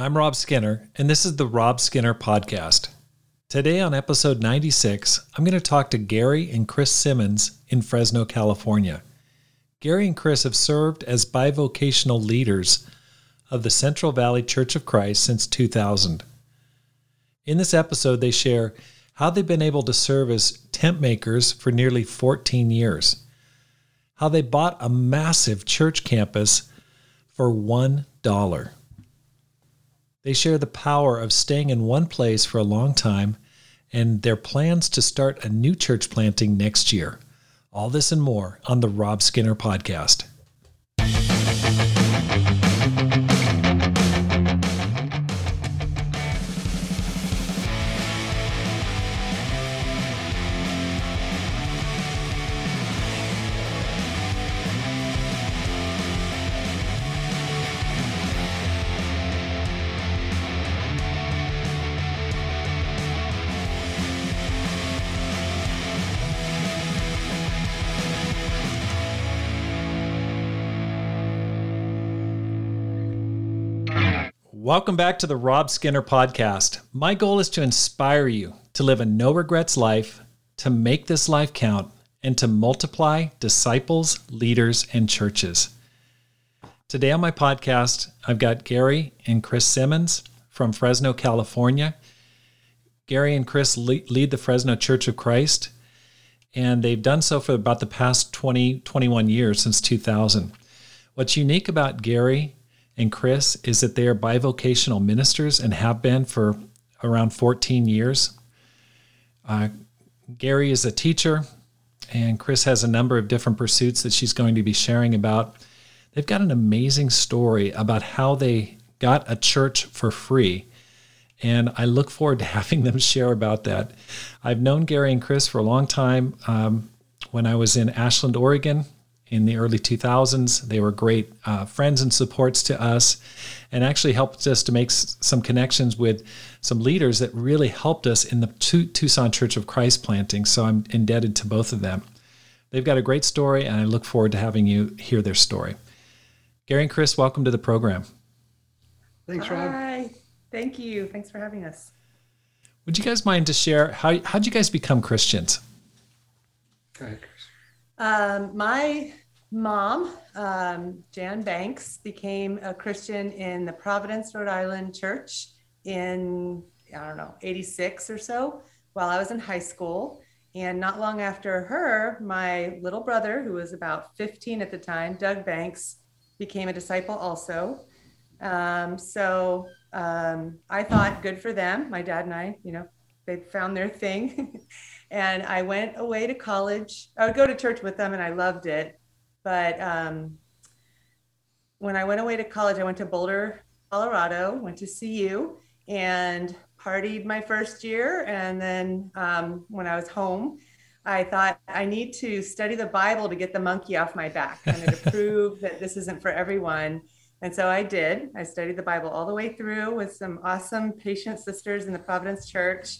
I'm Rob Skinner, and this is the Rob Skinner Podcast. Today, on episode 96, I'm going to talk to Gary and Chris Simmons in Fresno, California. Gary and Chris have served as bivocational leaders of the Central Valley Church of Christ since 2000. In this episode, they share how they've been able to serve as tent makers for nearly 14 years, how they bought a massive church campus for $1. They share the power of staying in one place for a long time and their plans to start a new church planting next year. All this and more on the Rob Skinner podcast. Welcome back to the Rob Skinner podcast. My goal is to inspire you to live a no regrets life, to make this life count, and to multiply disciples, leaders, and churches. Today on my podcast, I've got Gary and Chris Simmons from Fresno, California. Gary and Chris lead the Fresno Church of Christ, and they've done so for about the past 20, 21 years since 2000. What's unique about Gary and Chris is that they are bivocational ministers and have been for around 14 years. Uh, Gary is a teacher, and Chris has a number of different pursuits that she's going to be sharing about. They've got an amazing story about how they got a church for free. And I look forward to having them share about that. I've known Gary and Chris for a long time. Um, when I was in Ashland, Oregon, in the early 2000s. They were great uh, friends and supports to us and actually helped us to make s- some connections with some leaders that really helped us in the Tucson Church of Christ planting. So I'm indebted to both of them. They've got a great story, and I look forward to having you hear their story. Gary and Chris, welcome to the program. Thanks, Rob. Hi. Thank you. Thanks for having us. Would you guys mind to share how how'd you guys become Christians? Okay. Um, my mom, um, Jan Banks, became a Christian in the Providence, Rhode Island church in, I don't know, 86 or so while I was in high school. And not long after her, my little brother, who was about 15 at the time, Doug Banks, became a disciple also. Um, so um, I thought, good for them. My dad and I, you know, they found their thing. and I went away to college. I would go to church with them and I loved it. But um, when I went away to college, I went to Boulder, Colorado, went to CU and partied my first year. And then um, when I was home, I thought I need to study the Bible to get the monkey off my back and to prove that this isn't for everyone. And so I did. I studied the Bible all the way through with some awesome patient sisters in the Providence Church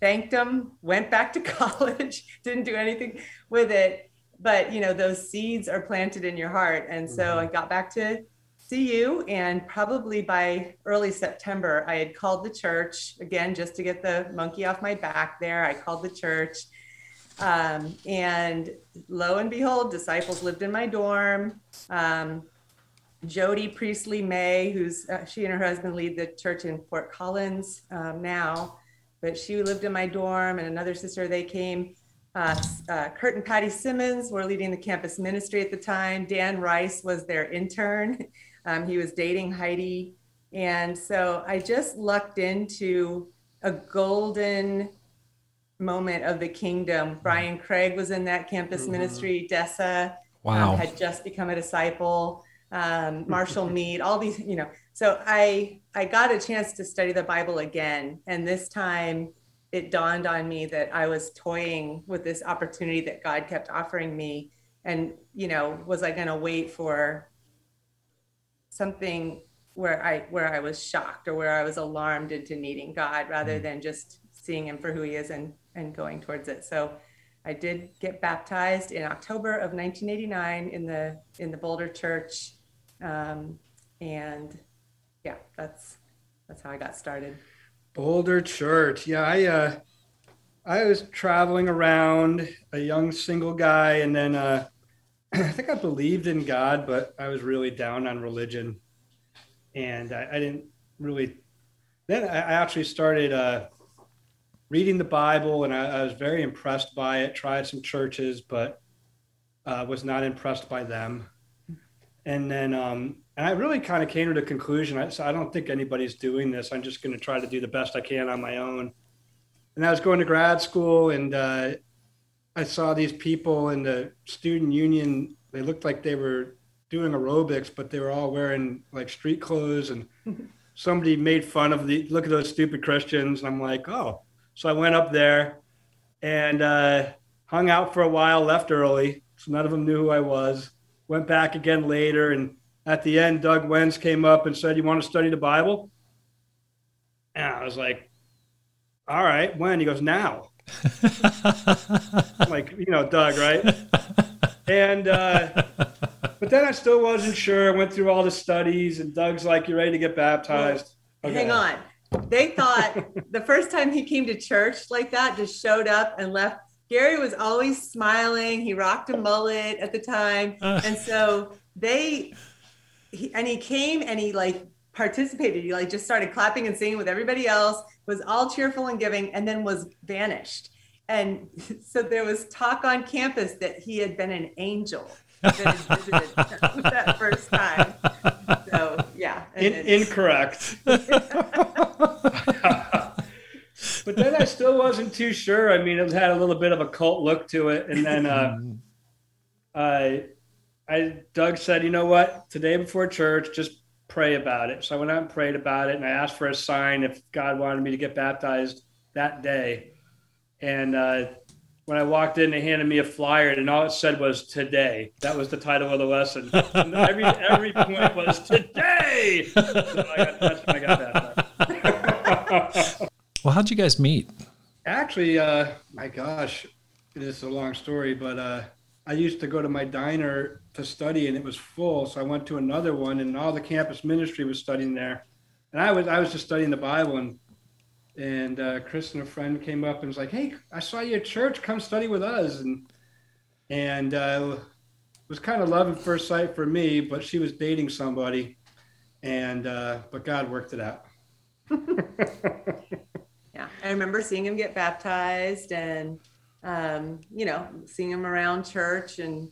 thanked them, went back to college, didn't do anything with it. But you know, those seeds are planted in your heart. And so mm-hmm. I got back to CU and probably by early September, I had called the church again just to get the monkey off my back there. I called the church. Um, and lo and behold, disciples lived in my dorm. Um, Jody Priestley May, who's uh, she and her husband lead the church in Fort Collins um, now but she lived in my dorm and another sister, they came. Uh, uh, Kurt and Patty Simmons were leading the campus ministry at the time. Dan Rice was their intern. Um, he was dating Heidi. And so I just lucked into a golden moment of the kingdom. Brian Craig was in that campus mm-hmm. ministry. Dessa um, wow. um, had just become a disciple. Um, Marshall Mead, all these, you know, so I I got a chance to study the Bible again, and this time it dawned on me that I was toying with this opportunity that God kept offering me, and you know, was I going to wait for something where I where I was shocked or where I was alarmed into needing God rather mm. than just seeing Him for who He is and and going towards it. So. I did get baptized in October of 1989 in the in the Boulder Church, um, and yeah, that's that's how I got started. Boulder Church. Yeah, I uh, I was traveling around, a young single guy, and then uh, I think I believed in God, but I was really down on religion, and I, I didn't really. Then I actually started uh, reading the Bible, and I, I, was very impressed by it. Tried some churches, but uh, was not impressed by them. And then, um, and I really kind of came to the conclusion. I, so I don't think anybody's doing this. I'm just going to try to do the best I can on my own. And I was going to grad school, and uh, I saw these people in the student union. They looked like they were doing aerobics, but they were all wearing like street clothes. And somebody made fun of the look at those stupid Christians. And I'm like, oh. So I went up there and uh, hung out for a while, left early. So none of them knew who I was. Went back again later. And at the end, Doug Wenz came up and said, You want to study the Bible? And I was like, All right, when? He goes, Now. like you know Doug, right? And uh, but then I still wasn't sure. I went through all the studies, and Doug's like, "You ready to get baptized?" Okay. Hang on. They thought the first time he came to church like that, just showed up and left. Gary was always smiling. He rocked a mullet at the time, uh. and so they he, and he came and he like participated. He like just started clapping and singing with everybody else, was all cheerful and giving, and then was vanished. And so there was talk on campus that he had been an angel that that first time. So yeah. In, incorrect. but then I still wasn't too sure. I mean, it had a little bit of a cult look to it. And then uh, I, I, Doug said, you know what? Today before church, just pray about it. So I went out and prayed about it, and I asked for a sign if God wanted me to get baptized that day. And uh, when I walked in, they handed me a flyer, and all it said was "today." That was the title of the lesson. And every every point was "today." So I got I got baptized. well, how'd you guys meet? Actually, uh, my gosh, it is a long story, but uh, I used to go to my diner to study and it was full. So I went to another one and all the campus ministry was studying there. And I was I was just studying the Bible and and uh, Chris and a friend came up and was like, "Hey, I saw you at church. Come study with us." And and uh, it was kind of love at first sight for me, but she was dating somebody, and uh, but God worked it out. yeah, I remember seeing him get baptized, and um, you know, seeing him around church, and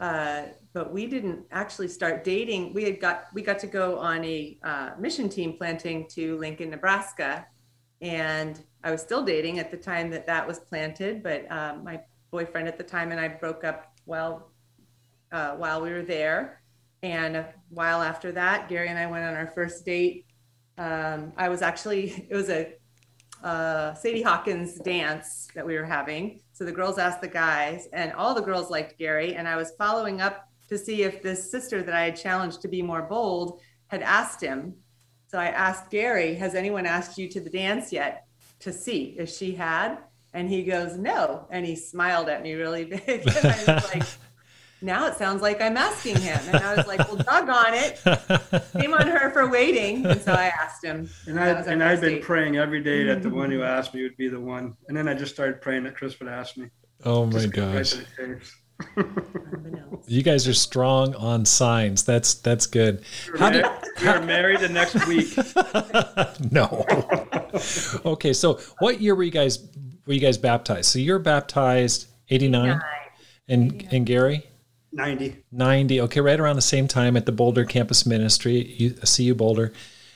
uh, but we didn't actually start dating. We had got we got to go on a uh, mission team planting to Lincoln, Nebraska, and I was still dating at the time that that was planted. But um, my boyfriend at the time and I broke up while uh, while we were there, and a while after that, Gary and I went on our first date. Um, I was actually it was a uh, Sadie Hawkins dance that we were having. So the girls asked the guys, and all the girls liked Gary. And I was following up to see if this sister that I had challenged to be more bold had asked him. So I asked Gary, Has anyone asked you to the dance yet to see if she had? And he goes, No. And he smiled at me really big. and I was like, now it sounds like I'm asking him. And I was like, well, doggone it. Shame on her for waiting. And so I asked him. And, I, and I've been date. praying every day that the one who asked me would be the one. And then I just started praying that Chris would ask me. Oh my gosh. you guys are strong on signs. That's that's good. How did we are married the next week? no. okay, so what year were you guys were you guys baptized? So you're baptized 89 and and Gary 90. 90. Okay, right around the same time at the Boulder Campus Ministry, CU Boulder.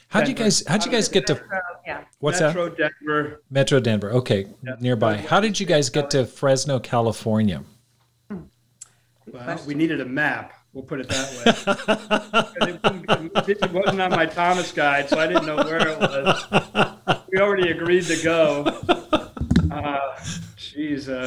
How'd you guys how'd you guys get to yeah. What's Metro that? Denver. Metro Denver. Okay, nearby. How did you guys get to Fresno, California? Well, we needed a map. We'll put it that way. it, wasn't on my Thomas guide, so I didn't know where it was. We already agreed to go. Uh. Uh,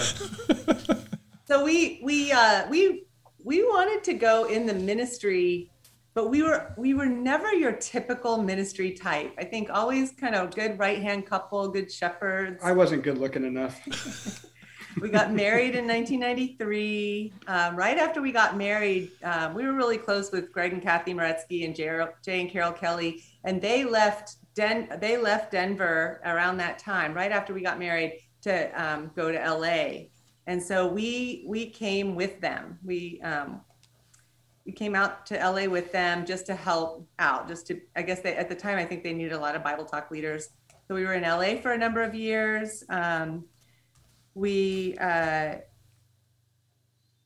so we we uh, we we wanted to go in the ministry, but we were we were never your typical ministry type. I think always kind of good right hand couple, good shepherds. I wasn't good looking enough. we got married in 1993. Um, right after we got married, um, we were really close with Greg and Kathy Moretsky and Jay, Jay and Carol Kelly. and they left Den- they left Denver around that time, right after we got married, to um, go to LA. And so we we came with them. We um, we came out to LA with them just to help out. Just to I guess they at the time I think they needed a lot of Bible talk leaders. So we were in LA for a number of years. Um, we uh,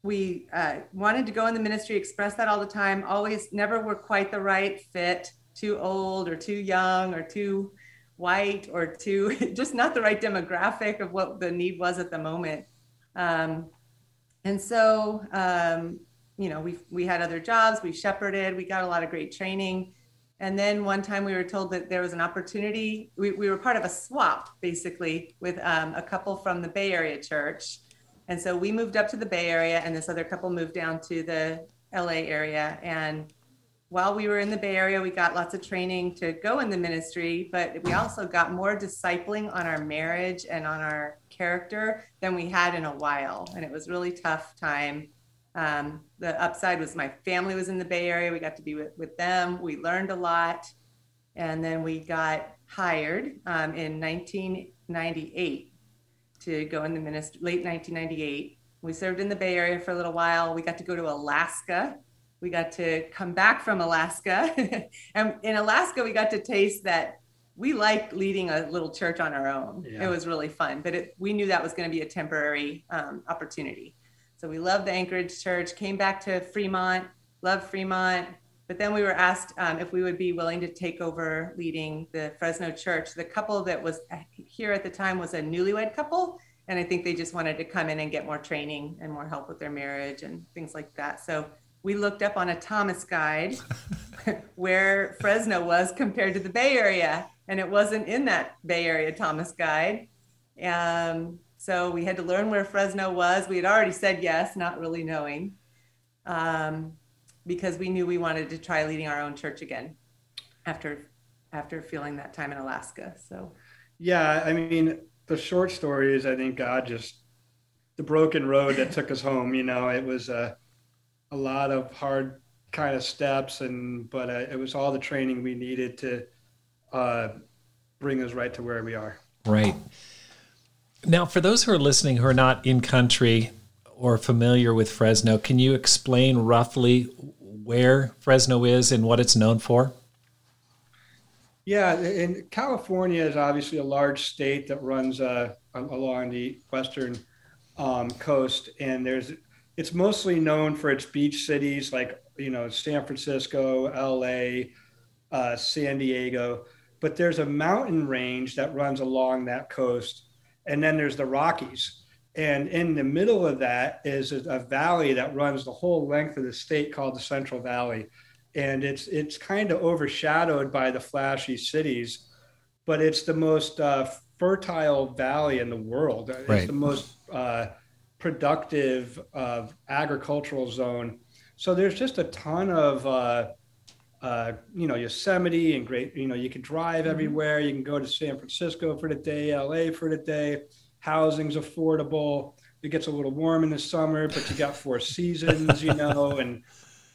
we uh, wanted to go in the ministry, express that all the time. Always, never were quite the right fit. Too old or too young or too white or too just not the right demographic of what the need was at the moment. Um, and so, um, you know, we we had other jobs, we shepherded, we got a lot of great training. And then one time we were told that there was an opportunity. We, we were part of a swap basically with um, a couple from the Bay Area church. And so we moved up to the Bay Area, and this other couple moved down to the LA area. And while we were in the Bay Area, we got lots of training to go in the ministry, but we also got more discipling on our marriage and on our character than we had in a while. And it was really tough time. Um, the upside was my family was in the Bay Area. We got to be with, with them. We learned a lot. And then we got hired um, in 1998 to go in the ministry, late 1998. We served in the Bay Area for a little while. We got to go to Alaska we got to come back from Alaska. and in Alaska, we got to taste that we like leading a little church on our own. Yeah. It was really fun, but it, we knew that was going to be a temporary um, opportunity. So we loved the Anchorage church, came back to Fremont, loved Fremont. But then we were asked um, if we would be willing to take over leading the Fresno church. The couple that was here at the time was a newlywed couple. And I think they just wanted to come in and get more training and more help with their marriage and things like that. So we looked up on a Thomas guide where Fresno was compared to the Bay Area, and it wasn't in that Bay Area Thomas guide. Um, so we had to learn where Fresno was. We had already said yes, not really knowing, um, because we knew we wanted to try leading our own church again after after feeling that time in Alaska. So, yeah, I mean, the short story is I think God just the broken road that took us home. You know, it was. Uh, a lot of hard kind of steps and but uh, it was all the training we needed to uh, bring us right to where we are. Right. Now for those who are listening who are not in country or familiar with fresno can you explain roughly where fresno is and what it's known for? Yeah and california is obviously a large state that runs uh, along the western um, coast and there's it's mostly known for its beach cities like you know San Francisco, L.A., uh, San Diego. But there's a mountain range that runs along that coast, and then there's the Rockies. And in the middle of that is a, valley that runs the whole length of the state called the Central Valley, and it's it's kind of overshadowed by the flashy cities, but it's the most uh, fertile valley in the world. Right. It's the most uh, productive uh, agricultural zone. So there's just a ton of, uh, uh, you know, Yosemite and great, you know, you can drive mm-hmm. everywhere. You can go to San Francisco for the day, LA for the day. Housing's affordable. It gets a little warm in the summer, but you got four seasons, you know, and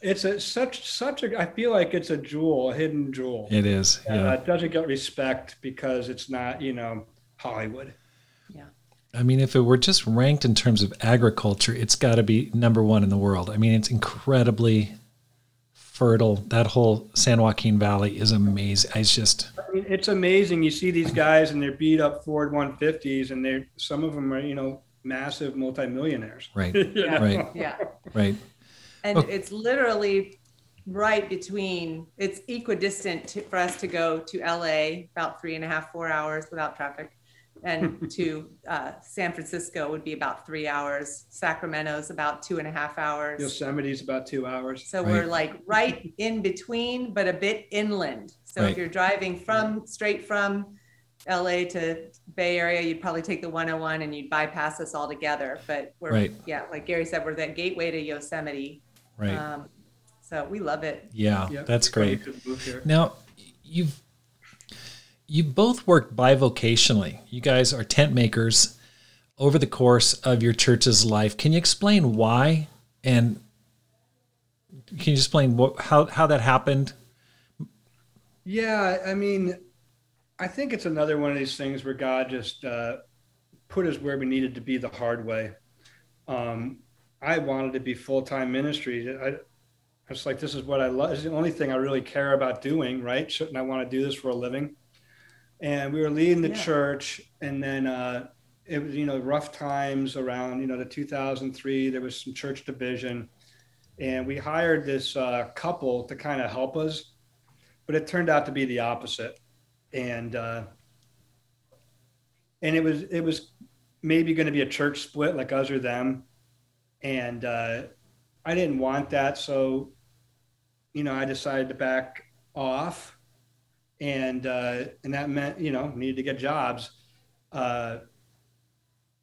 it's a such such a. I feel like it's a jewel, a hidden jewel. It is. Yeah. it doesn't get respect because it's not, you know, Hollywood. I mean, if it were just ranked in terms of agriculture, it's got to be number one in the world. I mean, it's incredibly fertile. That whole San Joaquin Valley is amazing. It's just. I mean, it's amazing. You see these guys and they're beat up Ford 150s, and they're some of them are you know massive multimillionaires. Right. yeah. Right. Yeah. Right. And okay. it's literally right between. It's equidistant to, for us to go to LA about three and a half, four hours without traffic and to uh, San Francisco would be about three hours. Sacramento's about two and a half hours. Yosemite's about two hours. So right. we're like right in between, but a bit inland. So right. if you're driving from straight from LA to Bay Area, you'd probably take the 101 and you'd bypass us altogether. But we're right. yeah, like Gary said, we're that gateway to Yosemite. Right. Um, so we love it. Yeah, yep. that's great. Now you've you both work bivocationally. You guys are tent makers over the course of your church's life. Can you explain why and can you explain what, how how that happened? Yeah, I mean, I think it's another one of these things where God just uh, put us where we needed to be the hard way. Um, I wanted to be full time ministry. I, I was like, this is what I love. It's the only thing I really care about doing, right? Shouldn't I want to do this for a living? And we were leading the yeah. church, and then uh, it was, you know, rough times around, you know, the 2003. There was some church division, and we hired this uh, couple to kind of help us, but it turned out to be the opposite, and uh, and it was it was maybe going to be a church split like us or them and uh, I didn't want that. So, you know, I decided to back off, and uh, and that meant you know needed to get jobs. Uh,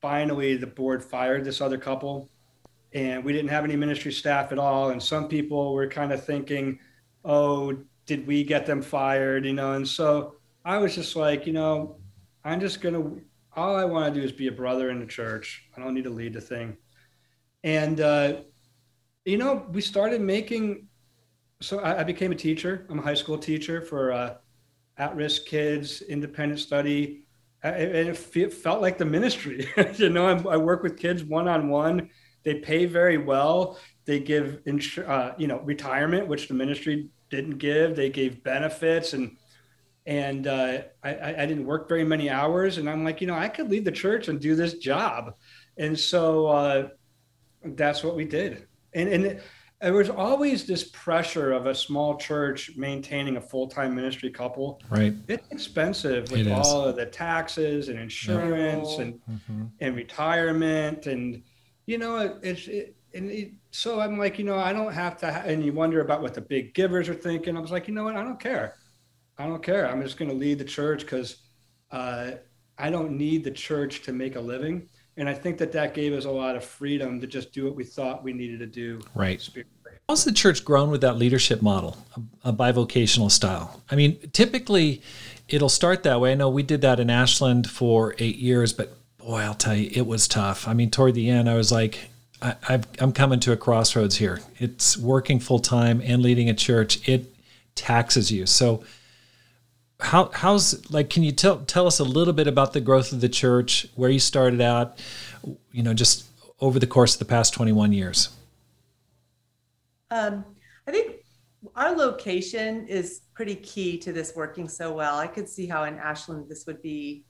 finally, the board fired this other couple, and we didn't have any ministry staff at all. And some people were kind of thinking, "Oh, did we get them fired?" You know, and so I was just like, you know, I'm just gonna. All I want to do is be a brother in the church. I don't need to lead the thing and uh, you know we started making so I, I, became a teacher i'm a high school teacher for uh, at-risk kids independent study. And it, felt like the ministry you know? I, I, work with kids one-on-one. They pay very well. They give insur- uh, you know retirement which the ministry didn't give. They gave benefits and and uh, I, I didn't work very many hours. And i'm like you know i could leave the church and do this job. And so uh, that's what we did. And, and there was always this pressure of a small church maintaining a full-time ministry couple. Right. It's expensive with all of the taxes and insurance yep. and mm-hmm. and retirement and you know it's it, and it, so I'm like you know I don't have to ha- and you wonder about what the big givers are thinking. I was like you know what I don't care. I don't care. I'm just going to lead the church because uh, I don't need the church to make a living and I think that that gave us a lot of freedom to just do what we thought we needed to do. Right. How's the church grown with that leadership model, a, a bivocational style? I mean, typically it'll start that way. I know we did that in Ashland for eight years, but boy, I'll tell you, it was tough. I mean, toward the end, I was like, I, I, am coming to a crossroads here. It's working full time and leading a church. It taxes you. So, how how's like can you tell tell us a little bit about the growth of the church where you started out you know just over the course of the past 21 years? Um, i think our location is pretty key to this working so well. I could see how in ashland this would be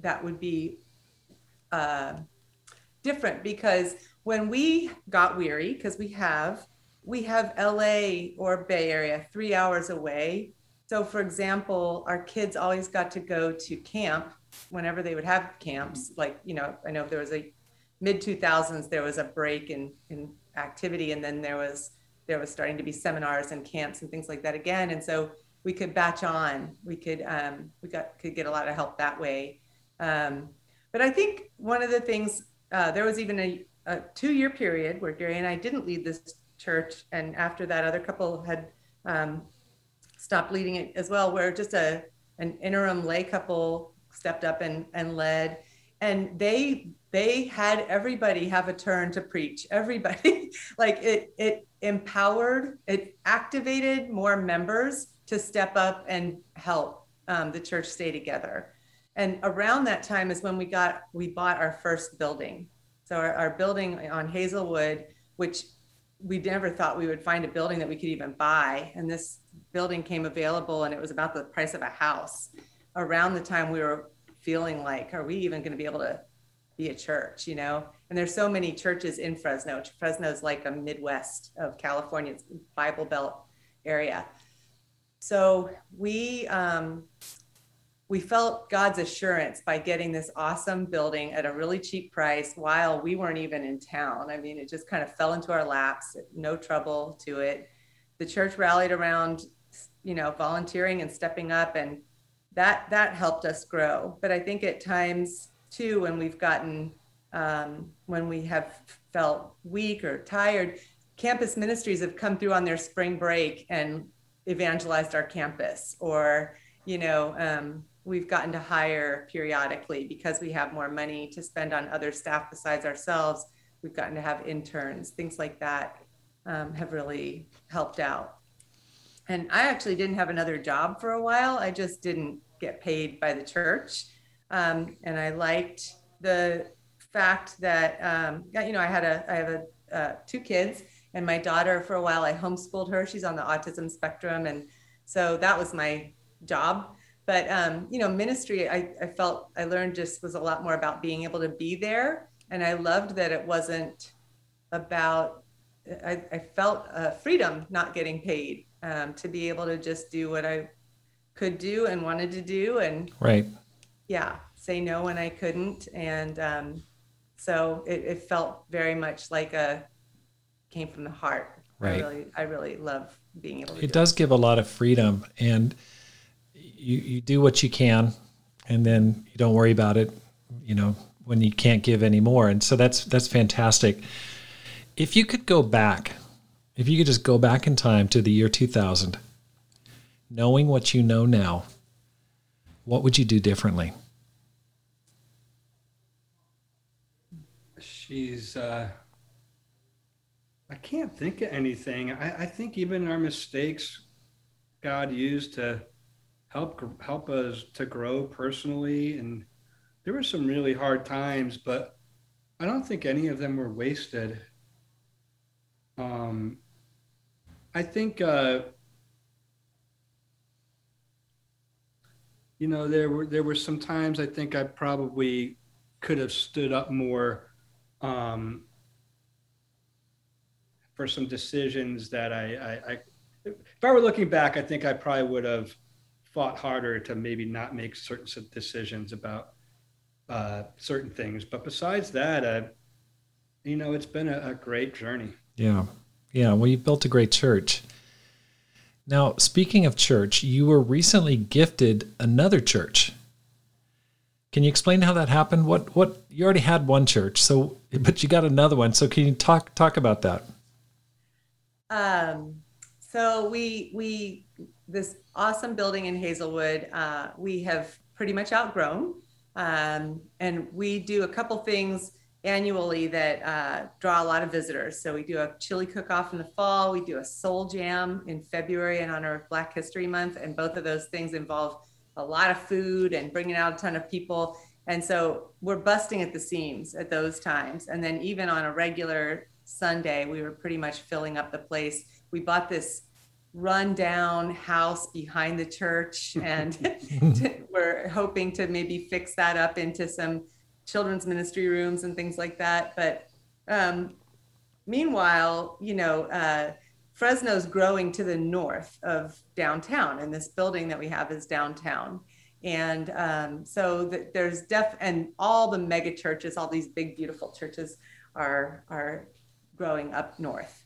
that would be uh, different because when we got weary because we have we have la or bay area three hours away so, for example, our kids always got to go to camp whenever they would have camps. Like, you know, I know there was a mid 2000s, there was a break in, in activity, and then there was there was starting to be seminars and camps and things like that again. And so we could batch on. We could um, we got could get a lot of help that way. Um, but I think one of the things uh, there was even a, a two year period where Gary and I didn't lead this church, and after that, other couple had um, stopped leading it as well, where just a an interim lay couple stepped up and, and led. And they they had everybody have a turn to preach. Everybody like it it empowered, it activated more members to step up and help um, the church stay together. And around that time is when we got we bought our first building. So our, our building on Hazelwood, which we never thought we would find a building that we could even buy. And this building came available and it was about the price of a house around the time we were feeling like, are we even going to be able to be a church, you know? And there's so many churches in Fresno. Fresno is like a Midwest of California, Bible Belt area. So we um, we felt God's assurance by getting this awesome building at a really cheap price while we weren't even in town. I mean, it just kind of fell into our laps, no trouble to it. The church rallied around you know volunteering and stepping up and that that helped us grow but i think at times too when we've gotten um, when we have felt weak or tired campus ministries have come through on their spring break and evangelized our campus or you know um, we've gotten to hire periodically because we have more money to spend on other staff besides ourselves we've gotten to have interns things like that um, have really helped out and I actually didn't have another job for a while. I just didn't get paid by the church. Um, and I liked the fact that, um, you know, I had a, I have a, uh, two kids and my daughter for a while, I homeschooled her. She's on the autism spectrum. And so that was my job. But, um, you know, ministry, I, I felt I learned just was a lot more about being able to be there. And I loved that it wasn't about, I, I felt uh, freedom not getting paid um, to be able to just do what I could do and wanted to do. And right. Yeah. Say no when I couldn't. And um, so it, it felt very much like a, came from the heart. Right. I really, I really love being able to. It do does give a lot of freedom, and you you do what you can, and then you don't worry about it. You know when you can't give anymore, and so that's that's fantastic. If you could go back, if you could just go back in time to the year 2000, knowing what you know now, what would you do differently? She's. Uh I can't think of anything. I, I think even our mistakes, God used to help help us to grow personally. And there were some really hard times, but I don't think any of them were wasted. Um, I think uh, you know there were there were some times I think I probably could have stood up more. Um, for some decisions that I, I, I, if I were looking back, I think I probably would have fought harder to maybe not make certain decisions about uh, certain things. But besides that, uh, you know, it's been a, a great journey. Yeah. Yeah. Well, you built a great church. Now, speaking of church, you were recently gifted another church. Can you explain how that happened? What what you already had one church, so but you got another one. So can you talk talk about that? Um, so we we this awesome building in Hazelwood uh, we have pretty much outgrown, um, and we do a couple things annually that uh, draw a lot of visitors. So we do a chili cook-off in the fall. We do a soul jam in February in honor of Black History Month, and both of those things involve a lot of food and bringing out a ton of people. And so we're busting at the seams at those times. And then even on a regular Sunday, we were pretty much filling up the place. We bought this rundown house behind the church, and we're hoping to maybe fix that up into some children's ministry rooms and things like that. But um, meanwhile, you know, uh, Fresno's growing to the north of downtown, and this building that we have is downtown. And um, so th- there's def and all the mega churches, all these big beautiful churches are are growing up north.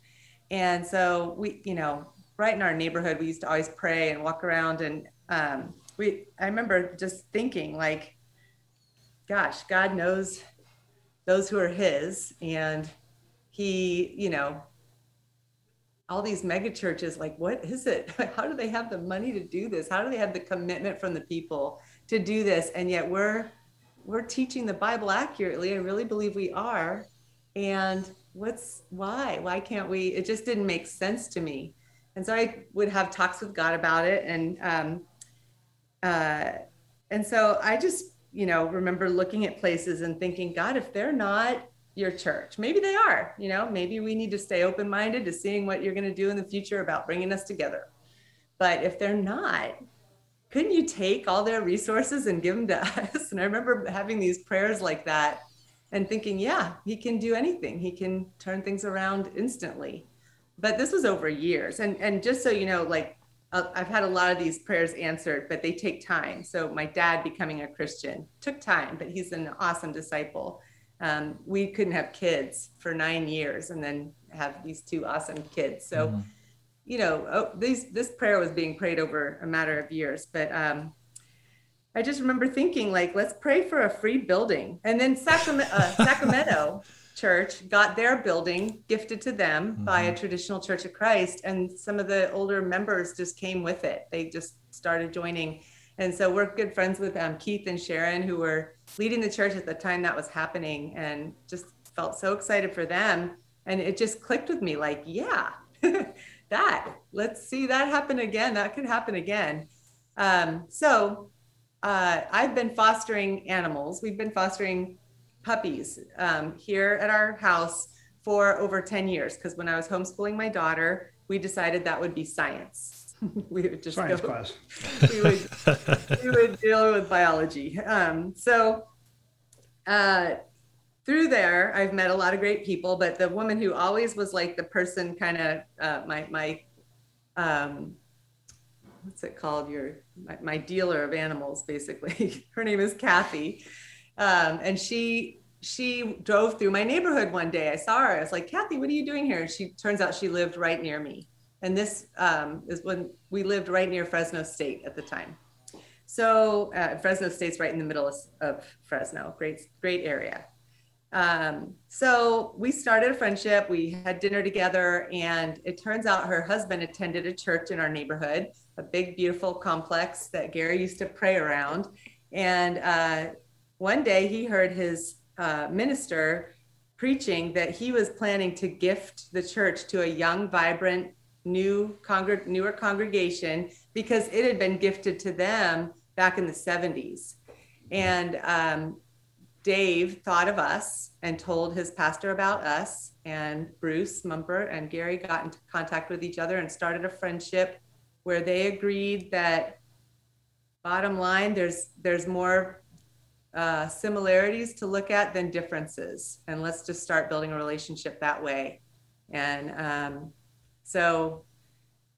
And so we, you know, right in our neighborhood, we used to always pray and walk around. And um, we, I remember just thinking, like, gosh, God knows those who are His, and He, you know, all these mega churches, like, what is it? How do they have the money to do this? How do they have the commitment from the people to do this? And yet we're we're teaching the Bible accurately. I really believe we are. And what's why? Why can't we it just didn't make sense to me. And so i would have talks with god about it and um uh and so i just you know remember looking at places and thinking god if they're not your church maybe they are you know maybe we need to stay open minded to seeing what you're going to do in the future about bringing us together. But if they're not couldn't you take all their resources and give them to us? And i remember having these prayers like that and thinking, yeah, he can do anything. He can turn things around instantly. But this was over years. And and just so you know, like uh, I've had a lot of these prayers answered, but they take time. So my dad becoming a Christian took time, but he's an awesome disciple. Um, we couldn't have kids for nine years and then have these two awesome kids. So, mm-hmm. you know, oh, these this prayer was being prayed over a matter of years, but um, I just remember thinking, like, let's pray for a free building. And then Sacramento, uh, Sacramento Church got their building gifted to them mm-hmm. by a traditional Church of Christ. And some of the older members just came with it. They just started joining. And so we're good friends with um, Keith and Sharon, who were leading the church at the time that was happening, and just felt so excited for them. And it just clicked with me like, yeah, that. Let's see that happen again. That could happen again. Um, so uh, I've been fostering animals. We've been fostering puppies um, here at our house for over 10 years because when I was homeschooling my daughter, we decided that would be science. we would just science go, class. We would, we would deal with biology. Um, so uh, through there, I've met a lot of great people, but the woman who always was like the person kind of uh, my my um, what's it called? Your my, my dealer of animals, basically. Her name is Kathy, um, and she she drove through my neighborhood one day. I saw her. I was like, Kathy, what are you doing here? And she turns out she lived right near me. And this um, is when we lived right near Fresno State at the time. So uh, Fresno State's right in the middle of, of Fresno. Great, great area. Um, so we started a friendship. We had dinner together, and it turns out her husband attended a church in our neighborhood, a big, beautiful complex that Gary used to pray around. And uh, one day he heard his uh, minister preaching that he was planning to gift the church to a young, vibrant, new newer congregation because it had been gifted to them back in the 70s. And um, Dave thought of us and told his pastor about us, and Bruce Mumper and Gary got into contact with each other and started a friendship where they agreed that bottom line there's there's more uh, similarities to look at than differences. And let's just start building a relationship that way. And um, so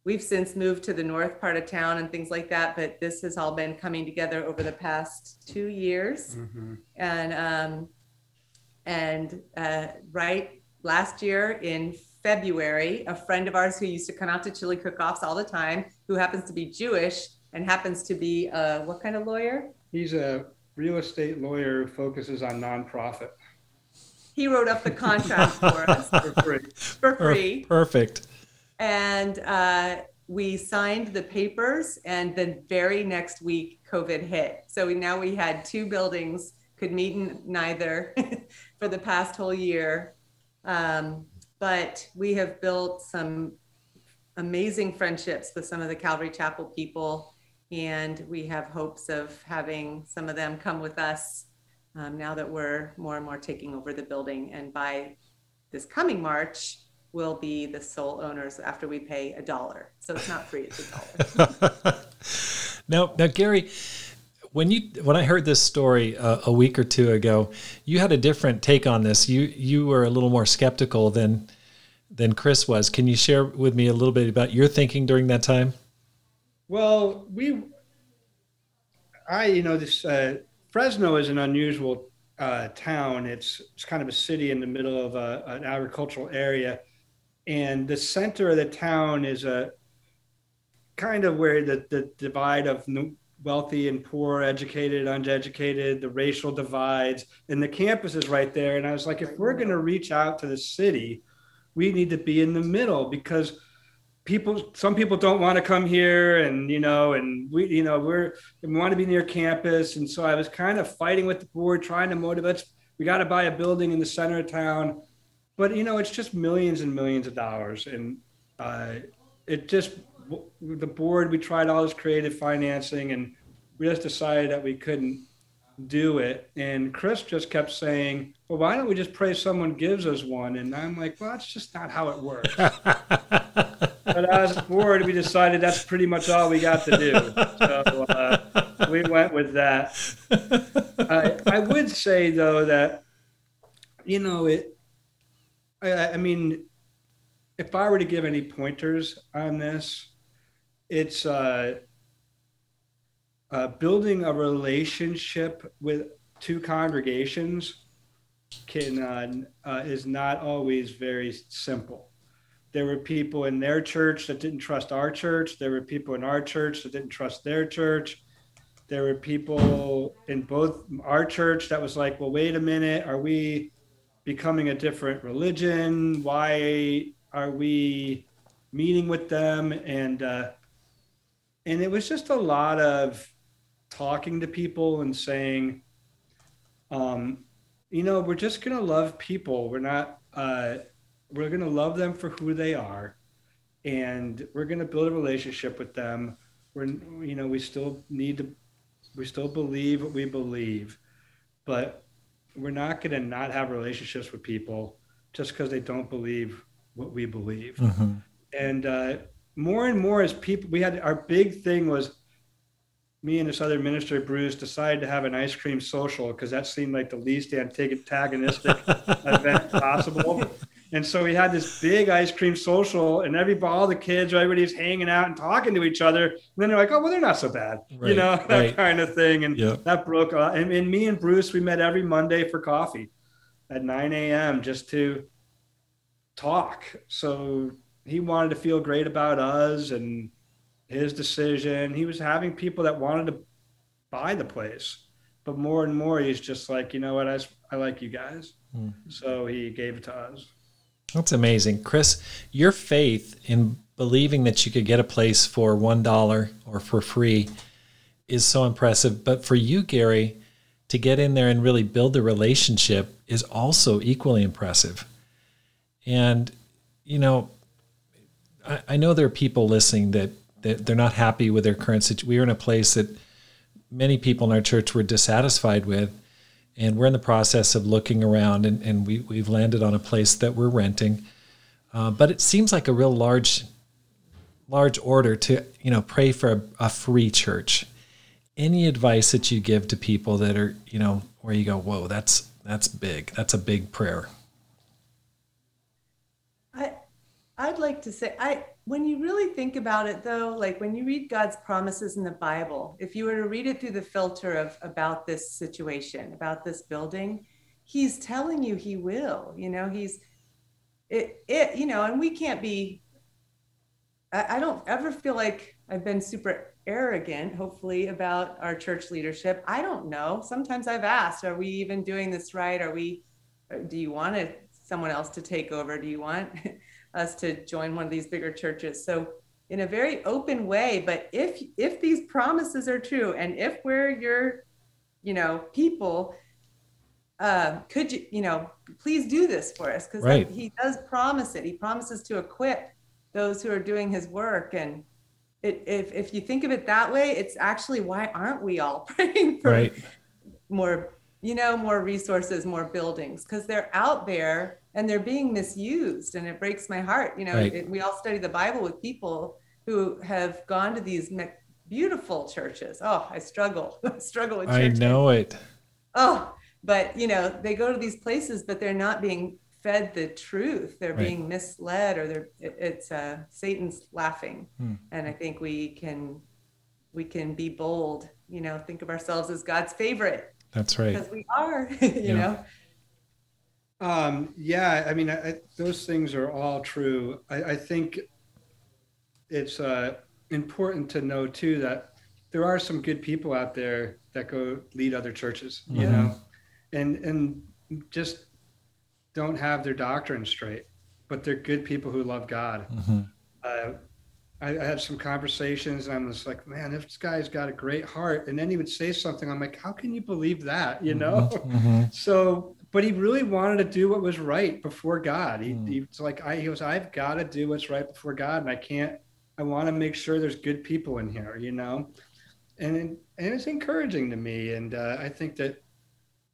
we've since moved to the north part of town and things like that but this has all been coming together over the past two years. Mm-hmm. and um, and uh, right last year in february a friend of ours who used to come out to chili cook-offs all the time who happens to be jewish and happens to be a, what kind of lawyer? He's a real estate lawyer who focuses on nonprofit. He wrote up the contract for us. For free. For free. perfect. And uh, we signed the papers and the very next week covid hit. So we now we had two buildings could meet in neither for the past whole year. Um, but we have built some amazing friendships with some of the calvary chapel people and we have hopes of having some of them come with us um, now that we're more and more taking over the building and by this coming march we'll be the sole owners after we pay a dollar. So it's not free; it's a dollar. now, now, Gary, when you when I heard this story uh, a week or two ago, you had a different take on this. You you were a little more skeptical than than Chris was. Can you share with me a little bit about your thinking during that time? Well, we, I, you know, this uh, Fresno is an unusual uh, town. It's it's kind of a city in the middle of a, an agricultural area and the center of the town is a kind of where the, the divide of wealthy and poor, educated, uneducated, the racial divides, and the campus is right there. And I was like, if we're going to reach out to the city, we need to be in the middle because people some people don't want to come here and you know and we you know we're we want to be near campus. And so i was kind of fighting with the board trying to motivate we got to buy a building in the center of town. But you know it's just millions and millions of dollars. And uh, it just the board we tried all this creative financing and we just decided that we couldn't do it. And chris just kept saying well why don't we just pray someone gives us one? And i'm like well that's just not how it works. But as a board we decided that's pretty much all we got to do. So uh, we went with that. I, I would say though that you know it I, I mean, if I were to give any pointers on this, it's uh, uh, building a relationship with two congregations can uh, uh, is not always very simple. There were people in their church that didn't trust our church. There were people in our church that didn't trust their church. There were people in both our church that was like, well, wait a minute, are we becoming a different religion? Why are we meeting with them? And uh, and it was just a lot of talking to people and saying, um, you know, we're just gonna love people. We're not. Uh, we're gonna love them for who they are, and we're going to build a relationship with them. We're, you know, we still need to, we still believe what we believe, but we're not going to not have relationships with people just because they don't believe what we believe. Mm-hmm. And uh, more and more as people, we had our big thing was me and this other minister, Bruce, decided to have an ice cream social because that seemed like the least antagonistic event possible. And so we had this big ice cream social, and every all the kids, everybody's hanging out and talking to each other. And then they're like, "Oh, well, they're not so bad," right, you know, that right. kind of thing. And yep. that broke. Uh, and, and me and Bruce, we met every Monday for coffee at 9 a.m. just to talk. So he wanted to feel great about us and his decision. He was having people that wanted to buy the place, but more and more, he's just like, you know what, I, I like you guys. Mm-hmm. So he gave it to us. That's amazing. Chris, your faith in believing that you could get a place for $1 or for free is so impressive. But for you, Gary, to get in there and really build the relationship is also equally impressive. And, you know, I, I know there are people listening that they're not happy with their current situation. We are in a place that many people in our church were dissatisfied with and we're in the process of looking around and, and we, we've landed on a place that we're renting. Uh, but it seems like a real large large order to you know pray for a, a, free church. Any advice that you give to people that are you know where you go whoa that's that's big. That's a big prayer. I i'd like to say i when you really think about it though like when you read god's promises in the bible if you were to read it through the filter of about this situation about this building he's telling you he will you know he's it it you know and we can't be I, I don't ever feel like i've been super arrogant hopefully about our church leadership. I don't know. Sometimes i've asked are we even doing this right? Are we uh, do you want someone else to take over? Do you want us to join one of these bigger churches. So in a very open way, but if if these promises are true and if we're your, you know, people, uh, could you, you know, please do this for us because right. he does promise it. He promises to equip those who are doing his work and it, if, if you think of it that way, it's actually why aren't we all praying for right. more, you know, more resources, more buildings because they're out there and they're being misused and it breaks my heart you know right. it, we all study the bible with people who have gone to these beautiful churches oh i struggle I struggle with church. i know it oh but you know they go to these places but they're not being fed the truth they're right. being misled or they're it, it's uh, satan's laughing hmm. and i think we can we can be bold you know think of ourselves as god's favorite that's right because we are you yeah. know um, yeah, I mean, I, those things are all true. I, I think it's uh, important to know too that there are some good people out there that go lead other churches, you mm-hmm. know, and and just don't have their doctrine straight, but they're good people who love God. Mm-hmm. Uh, I, I, had some conversations, and I was like, "Man, this guy's got a great heart." And then he would say something. I'm like, "How can you believe that?" You know. Mm-hmm. so but he really wanted to do what was right before God. He, mm. he's like, I, he was, I've got to do what's right before God, and I can't. I want to make sure there's good people in here, you know, and and it's encouraging to me, and uh, I think that,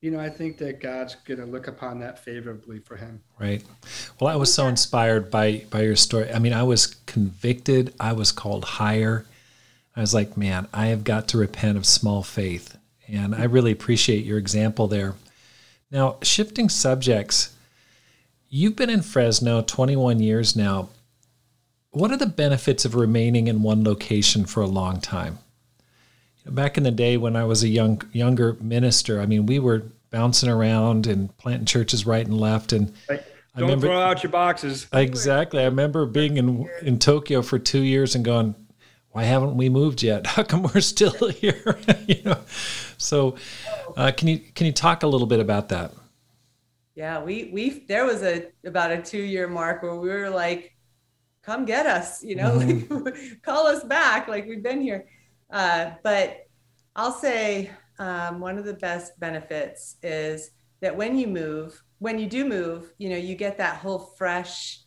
you know, I think that God's going to look upon that favorably for him. Right. Well, I was so inspired by by your story. I mean, I was convicted. I was called higher. I was like, man, I have got to repent of small faith, and I really appreciate your example there. Now, shifting subjects, you've been in Fresno 21 years now. What are the benefits of remaining in one location for a long time? Back in the day when I was a young younger minister, I mean, we were bouncing around and planting churches right and left, and Don't I remember, throw out your boxes. Exactly. I remember being in in Tokyo for two years and going, "Why haven't we moved yet? How come we're still here?" you know. So, uh, can you can you talk a little bit about that? Yeah, we we there was a about a two year mark where we were like, come get us, you know, mm-hmm. call us back, like we've been here. Uh, but I'll say um, one of the best benefits is that when you move, when you do move, you know, you get that whole fresh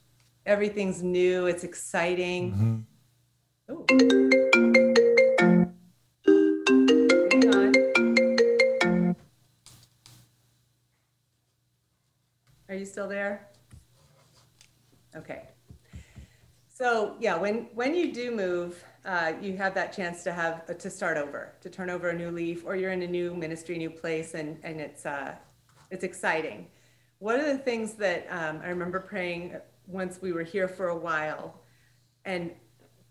everything's new, it's exciting. Mm-hmm. You still there? Okay. So yeah, when when you do move, uh, you have that chance to have uh, to start over, to turn over a new leaf, or you're in a new ministry, new place, and and it's uh, it's exciting. One of the things that um, I remember praying once we were here for a while, and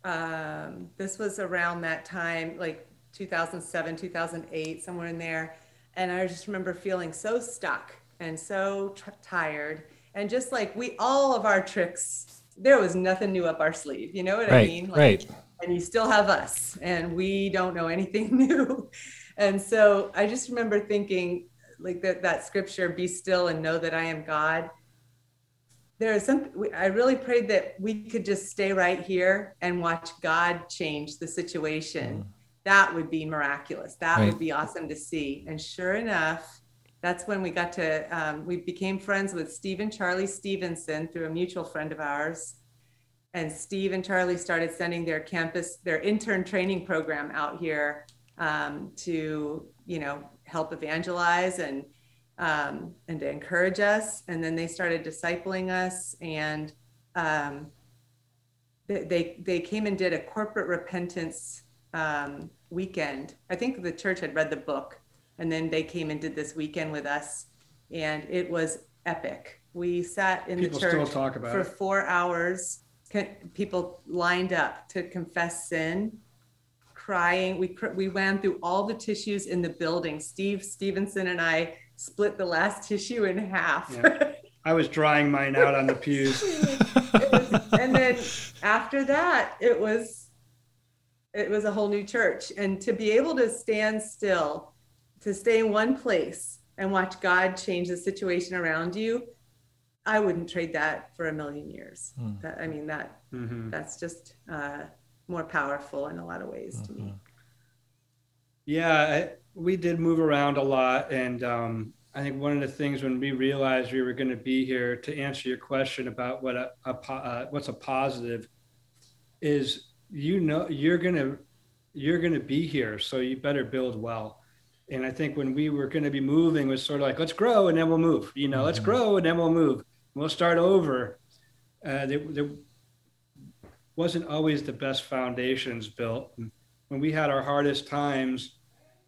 um, this was around that time, like 2007, 2008, somewhere in there, and I just remember feeling so stuck and so t- tired, and just like we all of our tricks there was nothing new up our sleeve. You know what right, I mean? Like, right and you still have us and we don't know anything new and so i just remember thinking like that that scripture be still and know that i am god there is some i really prayed that we could just stay right here and watch god change the situation mm. that would be miraculous that right. would be awesome to see and sure enough that's when we got to um, we became friends with stephen charlie stevenson through a mutual friend of ours and Steve and Charlie started sending their campus, their intern training program out here um, to, you know, help evangelize and um, and to encourage us. And then they started discipling us, and um, they, they, they came and did a corporate repentance um, weekend. I think the church had read the book, and then they came and did this weekend with us, and it was epic. We sat in People the church for it. four hours people lined up to confess sin crying we we ran through all the tissues in the building steve stevenson and i split the last tissue in half yeah. i was drying mine out on the pews was, and then after that it was it was a whole new church and to be able to stand still to stay in one place and watch god change the situation around you I wouldn't trade that for a million years. Mm. That, I mean, that mm-hmm. that's just uh, more powerful in a lot of ways mm-hmm. to me. Mm-hmm. Yeah, I, we did move around a lot, and um, I think one of the things when we realized we were going to be here to answer your question about what a, a uh, what's a positive is, you know, you're gonna you're gonna be here, so you better build well and I think when we were going to be moving was sort of like let's grow and then we'll move. You know, mm-hmm. let's grow and then we'll move we'll start over. Uh, there, there, wasn't always the best foundations built. And when we had our hardest times,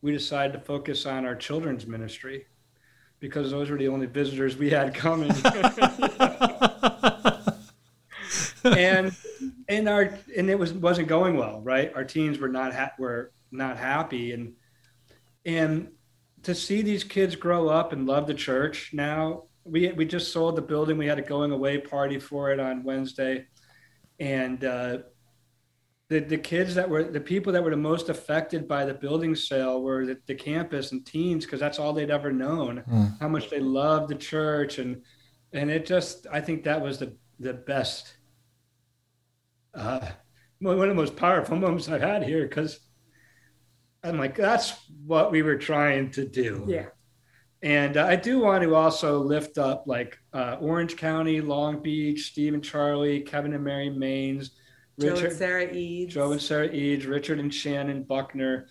we decided to focus on our children's ministry because those were the only visitors we had coming. and and our and it was wasn't going well, right? Our teens were not ha- were not happy, and and to see these kids grow up and love the church now we we just sold the building. We had a going away party for it on Wednesday, and uh, the the kids that were the people that were the most affected by the building sale were the, the campus and teens because that's all they'd ever known. Mm. How much they loved the church and and it just I think that was the the best. Uh, one of the most powerful moments I've had here because I'm like, that's what we were trying to do. Yeah. And uh, I do want to also lift up like uh, Orange County, Long Beach, Steve and Charlie, Kevin and Mary Maines, Richard, Joe and Sarah Eads, Joe and Sarah Eads, Richard and Shannon Buckner.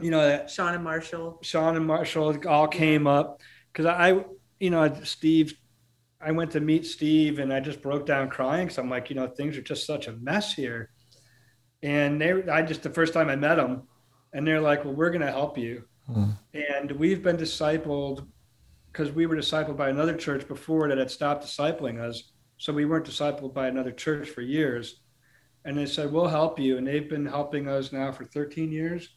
You know, that Sean and Marshall. Sean and Marshall all came up because I, you know, Steve. I went to meet Steve and I just broke down crying because I'm like, you know, things are just such a mess here. And they, I just the first time I met them, and they're like, well, we're going to help you Mm. And we've been discipled because we were discipled by another church before that had stopped discipling us. So we weren't discipled by another church for years. And they said, We'll help you. And they've been helping us now for 13 years,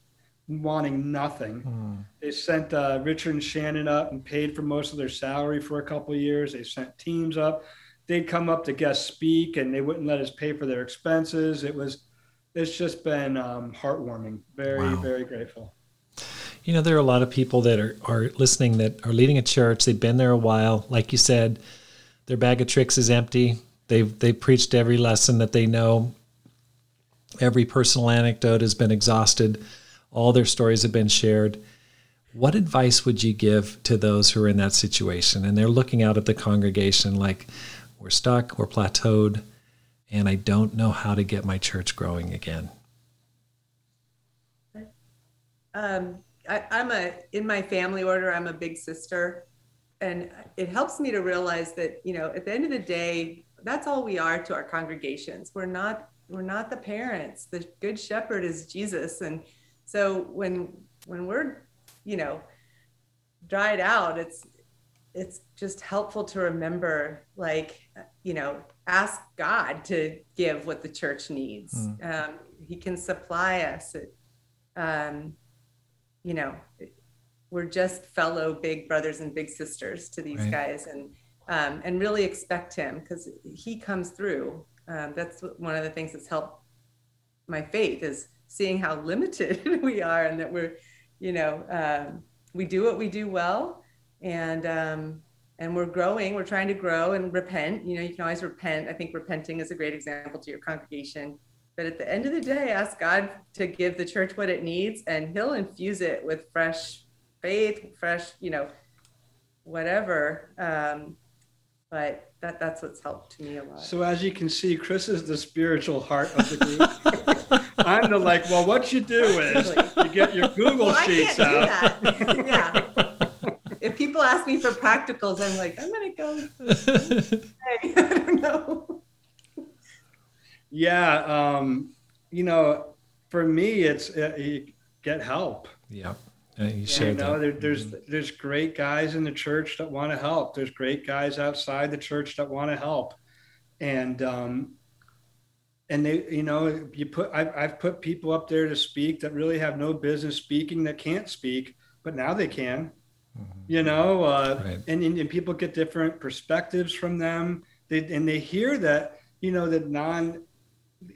wanting nothing. Mm. They sent uh, Richard and Shannon up and paid for most of their salary for a couple of years. They sent teams up. They'd come up to guest speak and they wouldn't let us pay for their expenses. It was, it's just been um, heartwarming. Very, wow. very grateful you know, there are a lot of people that are, are listening that are leading a church. They've been there a while. Like you said, their bag of tricks is empty. They've they preached every lesson that they know. Every personal anecdote has been exhausted. All their stories have been shared. What advice would you give to those who are in that situation and they're looking out at the congregation like, we're stuck, we're plateaued, and I don't know how to get my church growing again? Um, I, I'm a in my family order. I'm a big sister, and it helps me to realize that you know at the end of the day, that's all we are to our congregations. We're not we're not the parents. The good shepherd is Jesus, and so when when we're you know dried out, it's it's just helpful to remember like you know ask god to give what the church needs mm. um, he can supply us um, you know we're just fellow big brothers and big sisters to these right. guys and um, and really expect him because he comes through um, that's one of the things that's helped my faith is seeing how limited we are and that we're you know um, we do what we do well and um, and we're growing we're trying to grow and repent. You know you can always repent. I think repenting is a great example to your congregation. But at the end of the day ask god to give the church what it needs and he'll infuse it with fresh faith fresh you know whatever. Um, but that that's what's helped to me a lot. So as you can see chris is the spiritual heart of the group. I'm the like well what you do is you get your google well, sheets out. yeah if people ask me for practicals, I'm like, I'm gonna go. I don't know. Yeah, um, you know, for me, it's uh, you get help. Yeah. Uh, you, you know, there, there's mm-hmm. there's great guys in the church that want to help. There's great guys outside the church that want to help, and um, and they, you know, you put I've, I've put people up there to speak that really have no business speaking that can't speak, but now they can mm-hmm. you know, uh, right. and, and people get different perspectives from them. They, and they hear that, you know, that non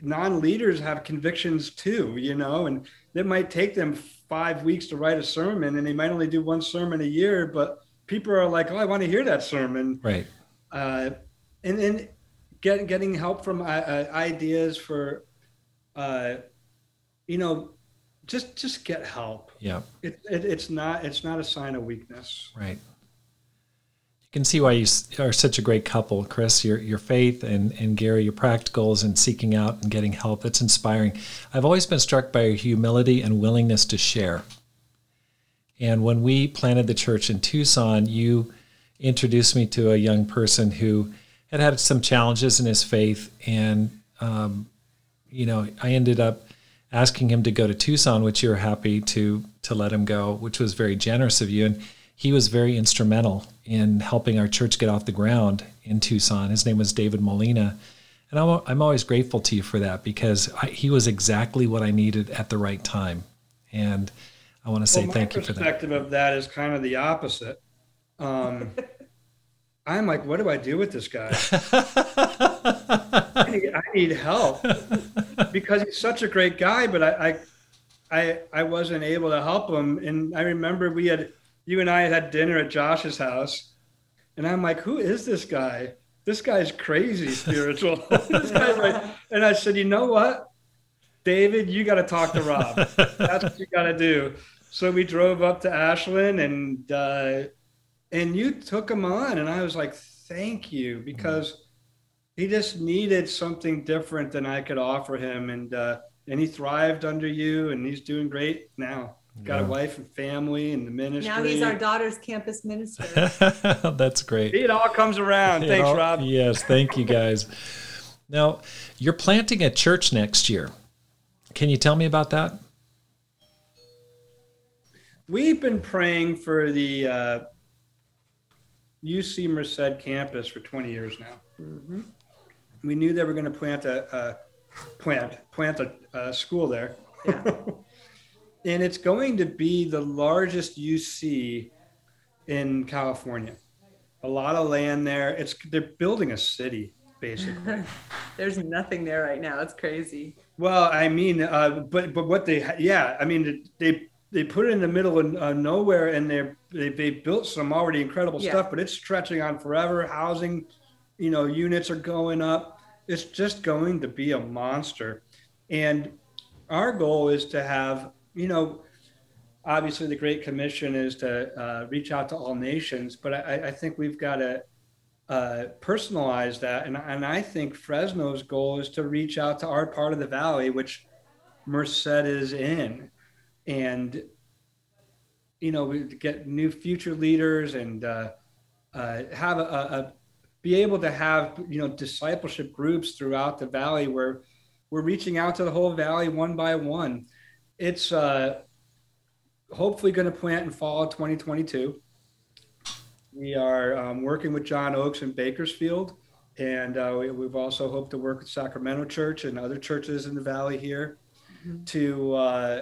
non leaders have convictions too, you know, and it might take them five weeks to write a sermon, and they might only do one sermon a year, but people are like, oh, I want to hear that sermon, right? Uh, and then get, getting help from uh, uh ideas for, uh, you know, just just get help. Yeah. It, it, it's not it's not a sign of weakness. Right. You can see why you are such a great couple, Chris. Your your faith and and Gary, your practicals and seeking out and getting help. That's inspiring. I've always been struck by your humility and willingness to share. And when we planted the church in Tucson, you introduced me to a young person who had had some challenges in his faith, and um, you know, I ended up asking him to go to Tucson, which you were happy to to let him go, which was very generous of you. And he was very instrumental in helping our church get off the ground in Tucson. His name was David Molina. And I'm, I'm always grateful to you for that because I, he was exactly what I needed at the right time. And I want to say well, thank you for that. My perspective of that is kind of the opposite. Um, I'm like, what do I do with this guy? I, need, I, need, help because he's such a great guy, but I, I, I, I wasn't able to help him. And I remember we had, you and I had dinner at Josh's house, and I'm like, who is this guy? This guy's crazy spiritual. this guy's like, and I said, you know what, David, you got to talk to Rob. That's what you got to do. So we drove up to Ashland and. Uh, and you took him on and i was like thank you because he just needed something different than i could offer him and uh, and he thrived under you and he's doing great now. Got yeah. a wife and family and the ministry. Now he's our daughter's campus minister. That's great. It all comes around. Thanks rob. Yes thank you guys. Now you're planting a church next year. Can you tell me about that? We've been praying for the uh, UC Merced campus for 20 years now. Mm-hmm. We knew they were going to plant a, a plant plant a, a school there, yeah. and it's going to be the largest UC in California. A lot of land there. It's they're building a city basically. There's nothing there right now. It's crazy. Well, I mean, uh, but but what they yeah, I mean they they put it in the middle of uh, nowhere and they're, they they built some already incredible yeah. stuff, but it's stretching on forever. Housing, you know, units are going up. It's just going to be a monster. And our goal is to have, you know, obviously the Great Commission is to uh, reach out to all nations, but I, I think we've got to uh, personalize that. And, and I think Fresno's goal is to reach out to our part of the valley, which Merced is in, and you know, we get new future leaders and uh, uh, have a, a, be able to have you know discipleship groups throughout the valley where we're reaching out to the whole valley one by one. It's uh, hopefully going to plant in fall of 2022. We are um, working with John Oakes in Bakersfield, and uh, we, have also hoped to work with Sacramento Church and other churches in the valley here mm-hmm. to, uh,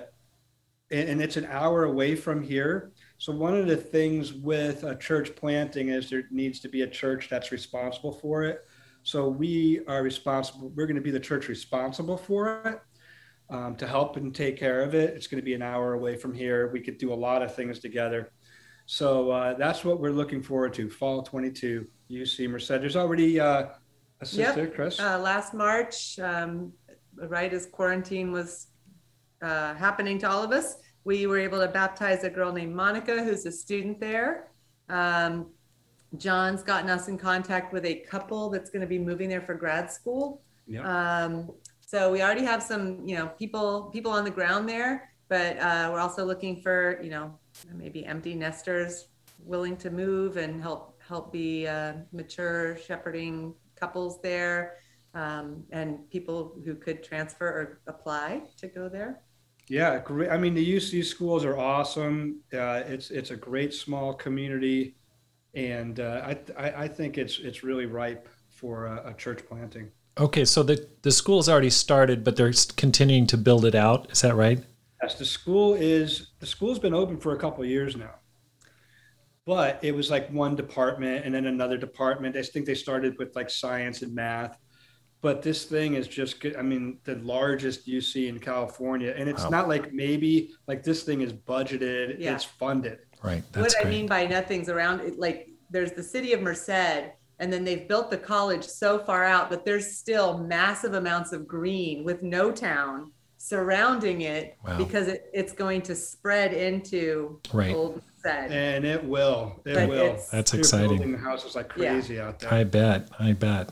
and, and, it's an hour away from here. So one of the things with a church planting is there needs to be a church that's responsible for it. So we are responsible. We're going to be the church responsible for it. Um, to help and take care of it. It's going to be an hour away from here. We could do a lot of things together. So uh, that's what we're looking forward to. Fall 22, UC Merced. There's already uh, a sister, yep. Chris. Uh, last March, um, right as quarantine was uh, happening to all of us, we were able to baptize a girl named Monica, who's a student there. Um, John's gotten us in contact with a couple that's going to be moving there for grad school. Yep. Um, so we already have some, you know, people people on the ground there, but uh, we're also looking for, you know, maybe empty nesters willing to move and help help be uh, mature shepherding couples there um, and people who could transfer or apply to go there yeah great. I mean the uc schools are awesome. Uh, it's it's a great small community and uh, I, I, I think it's it's really ripe for a, a church planting. Okay so the the school's already started but they're continuing to build it out. Is that right? Yes, the school is the school's been open for a couple years now, but it was like one department and then another department. I think they started with like science and math, but this thing is just good. I mean, the largest UC in California, and it's wow. not like maybe like this thing is budgeted; yeah. it's funded. Right. That's what great. I mean by nothing's around it, like there's the city of Merced and then they've built the college so far out but there's still massive amounts of green with no town surrounding it wow. because it, it's going to spread into right. Old And it will. It but will. That's exciting. Building the houses like crazy yeah. out there. I bet. I bet.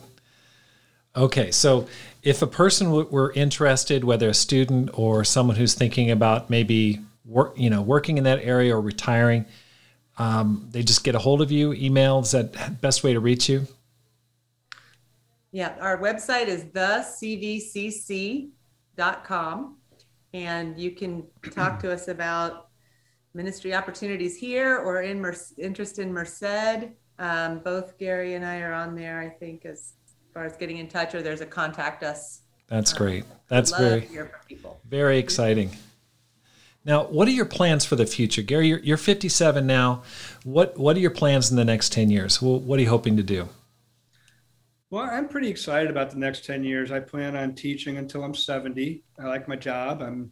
Okay, so if a person w- were interested, whether a student or someone who's thinking about maybe work, you know, working in that area or retiring, um, they just get a hold of you. Email is that best way to reach you. Yeah, our website is the CVCC com, and you can talk to us about ministry opportunities here or in Mer- interest in Merced. Um, both Gary and I are on there, I think, as far as getting in touch, or there's a contact us. That's um, great. That's very, very exciting. Now, what are your plans for the future, Gary? You're, you're 57 now. What What are your plans in the next 10 years? What are you hoping to do? Well, I'm pretty excited about the next 10 years. I plan on teaching until I'm 70. I like my job. I'm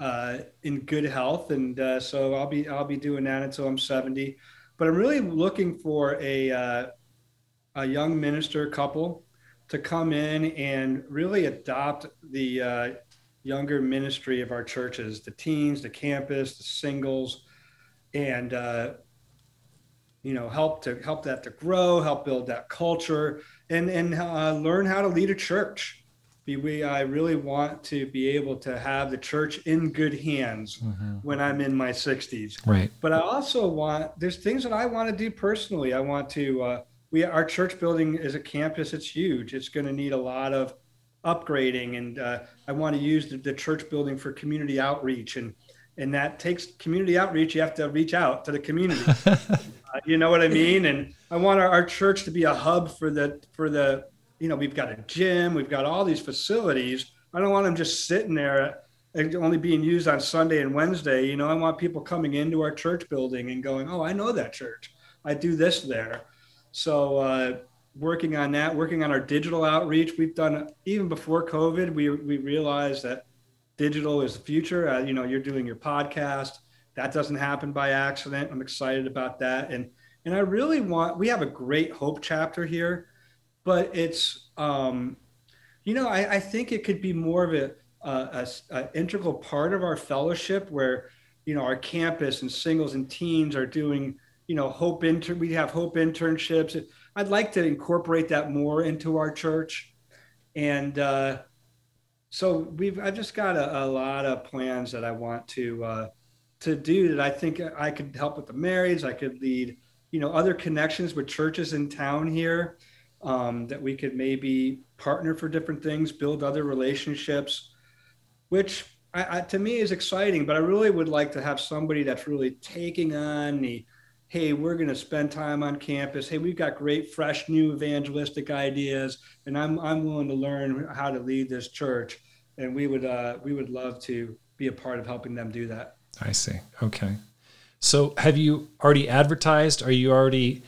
uh, in good health, and uh, so I'll be I'll be doing that until I'm 70. But I'm really looking for a uh, a young minister couple to come in and really adopt the uh, younger ministry of our churches, the teens, the campus, the singles, and uh, you know help to help that to grow, help build that culture and and uh, learn how to lead a church. We, I really want to be able to have the church in good hands mm-hmm. when I'm in my 60s. Right. But I also want there's things that I want to do personally. I want to uh, we our church building is a campus. It's huge. It's going to need a lot of upgrading, and uh, I want to use the, the church building for community outreach and and that takes community outreach. You have to reach out to the community. uh, you know what I mean? And I want our, our, church to be a hub for the for the you know we've got a gym, we've got all these facilities. I don't want them just sitting there only being used on Sunday and Wednesday. You know, I want people coming into our church building and going, "Oh, I know that church. I do this there." So. Uh, working on that working on our digital outreach we've done even before covid we, we realized that digital is the future. Uh, you know, you're doing your podcast. That doesn't happen by accident. I'm excited about that. And and I really want. We have a great hope chapter here, but it's um, you know, I, I think it could be more of a, a, a, integral part of our fellowship where you know our campus and singles and teens are doing you know hope intern. We have hope internships. I'd like to incorporate that more into our church. And uh, so we've I've just got a, a, lot of plans that I want to uh, to do that I think I could help with the marriage. I could lead, you know, other connections with churches in town here um, that we could maybe partner for different things, build other relationships, which I, I, to me is exciting. But I really would like to have somebody that's really taking on the hey, we're going to spend time on campus. Hey, we've got great, fresh, new evangelistic ideas, and I'm I'm willing to learn how to lead this church. And we would uh, we would love to be a part of helping them do that. I see. Okay. So, have you already advertised? Are you already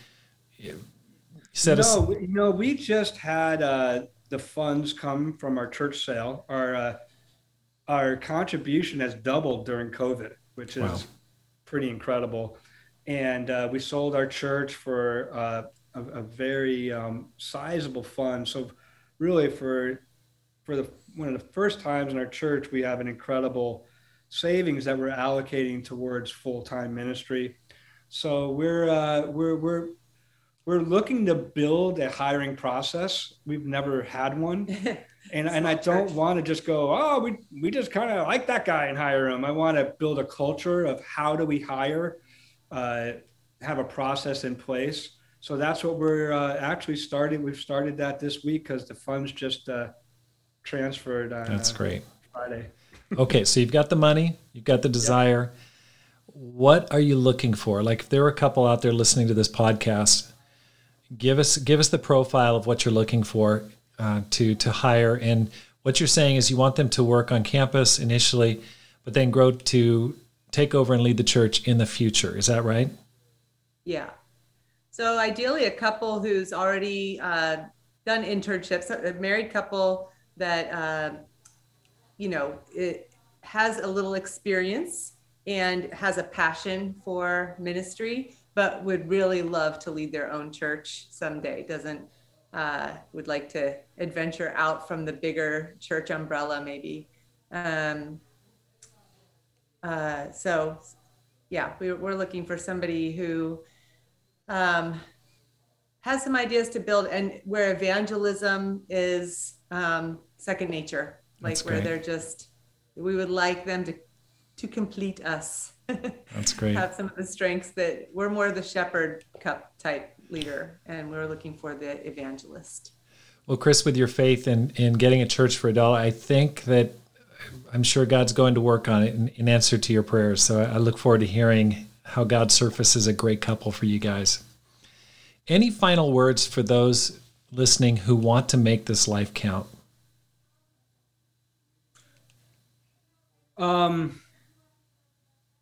set? No, a... no. We just had uh, the funds come from our church sale. Our uh, our contribution has doubled during COVID, which is wow. pretty incredible and uh, we sold our church for uh, a, a, very um, sizable fund. So, really, for for the one of the first times in our church, we have an incredible savings that we're allocating towards full time ministry. So we're uh, we're we're we're looking to build a hiring process. We've never had one. And, and I don't want to just go, oh, we, we just kind of like that guy and hire him. I want to build a culture of how do we hire uh, have a process in place. So that's what we're uh, actually starting. We've started that this week because the funds just uh, transferred. On, that's great. Friday. okay, so you've got the money, you've got the desire. Yep. What are you looking for? Like, if there are a couple out there listening to this podcast, give us give us the profile of what you're looking for uh, to to hire. And what you're saying is you want them to work on campus initially, but then grow to take over and lead the church in the future. Is that right? Yeah. So ideally, a couple who's already uh, done internships, a married couple that uh, you know it has a little experience and has a passion for ministry, but would really love to lead their own church someday. Doesn't uh, would like to adventure out from the bigger church umbrella, maybe. Um, uh, so yeah, we, we're looking for somebody who um, has some ideas to build and where evangelism is um, second nature, like That's where great. they're just, we would like them to, to complete us. That's great. have some of the strengths that we're more the shepherd cup type leader and we're looking for the evangelist. Well, Chris, with your faith in, in getting a church for a dollar, I think that I'm sure God's going to work on it in, in answer to your prayers. So I, look forward to hearing how God surfaces a great couple for you guys. Any final words for those listening who want to make this life count? Um,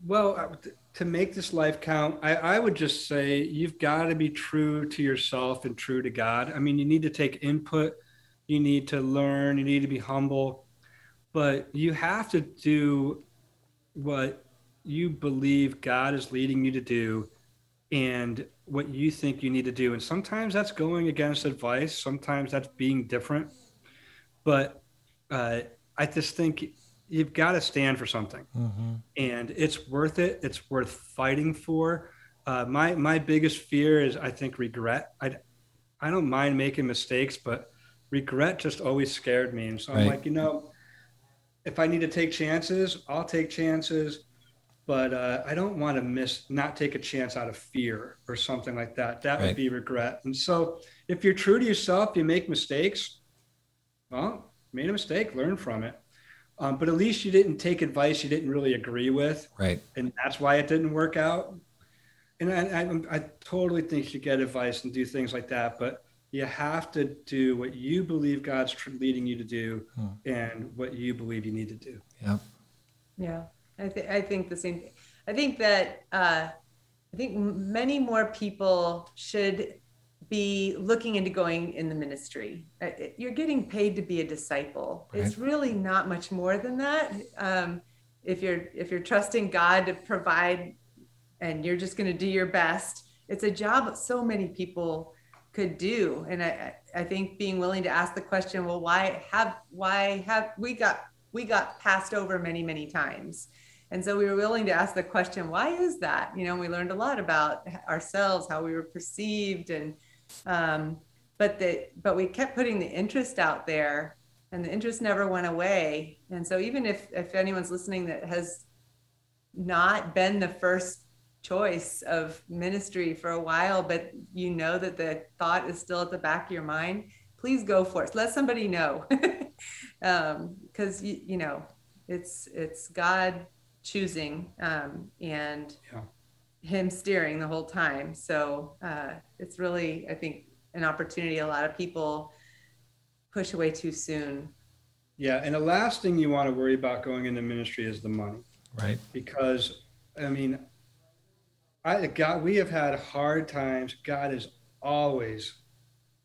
well, uh, to make this life count, I, I would just say you've got to be true to yourself and true to God. I mean, you need to take input, you need to learn, you need to be humble but you have to do what you believe God is leading you to do and what you think you need to do. And sometimes that's going against advice, sometimes that's being different. But uh, I just think you've got to stand for something mm-hmm. and it's worth it. It's worth fighting for. Uh, my, my biggest fear is, I think, regret. I, I don't mind making mistakes, but regret just always scared me. And so right. I'm like, you know, if I need to take chances, I'll take chances. But uh, I don't want to miss, not take a chance out of fear or something like that. That right. would be regret. And so, if you're true to yourself, you make mistakes. Well, made a mistake, learn from it. Um, but at least you didn't take advice you didn't really agree with. Right. And that's why it didn't work out. And I, I, I totally think you should get advice and do things like that. But you have to do what you believe God's leading you to do hmm. and what you believe you need to do. Yeah. Yeah. I, th- I think the same thing. I think that uh, I think many more people should be looking into going in the ministry. Uh, you're getting paid to be a disciple. Right. It's really not much more than that. Um, if you're if you're trusting God to provide, and you're just going to do your best, it's a job that so many people could do. And i i think being willing to ask the question well why have why have we got we got passed over many many times. And so we were willing to ask the question why is that? You know we learned a lot about ourselves how we were perceived and Um, but the but we kept putting the interest out there, and the interest never went away. And so even if if anyone's listening that has not been the first choice of ministry for a while, but you know that the thought is still at the back of your mind, please go for it. Let somebody know, because um, you, you know it's it's God choosing um, and yeah. Him steering the whole time. So uh, it's really, I think, an opportunity a lot of people push away too soon. Yeah, and the last thing you want to worry about going into ministry is the money, right? Because I mean, I God, we have had hard times. God has always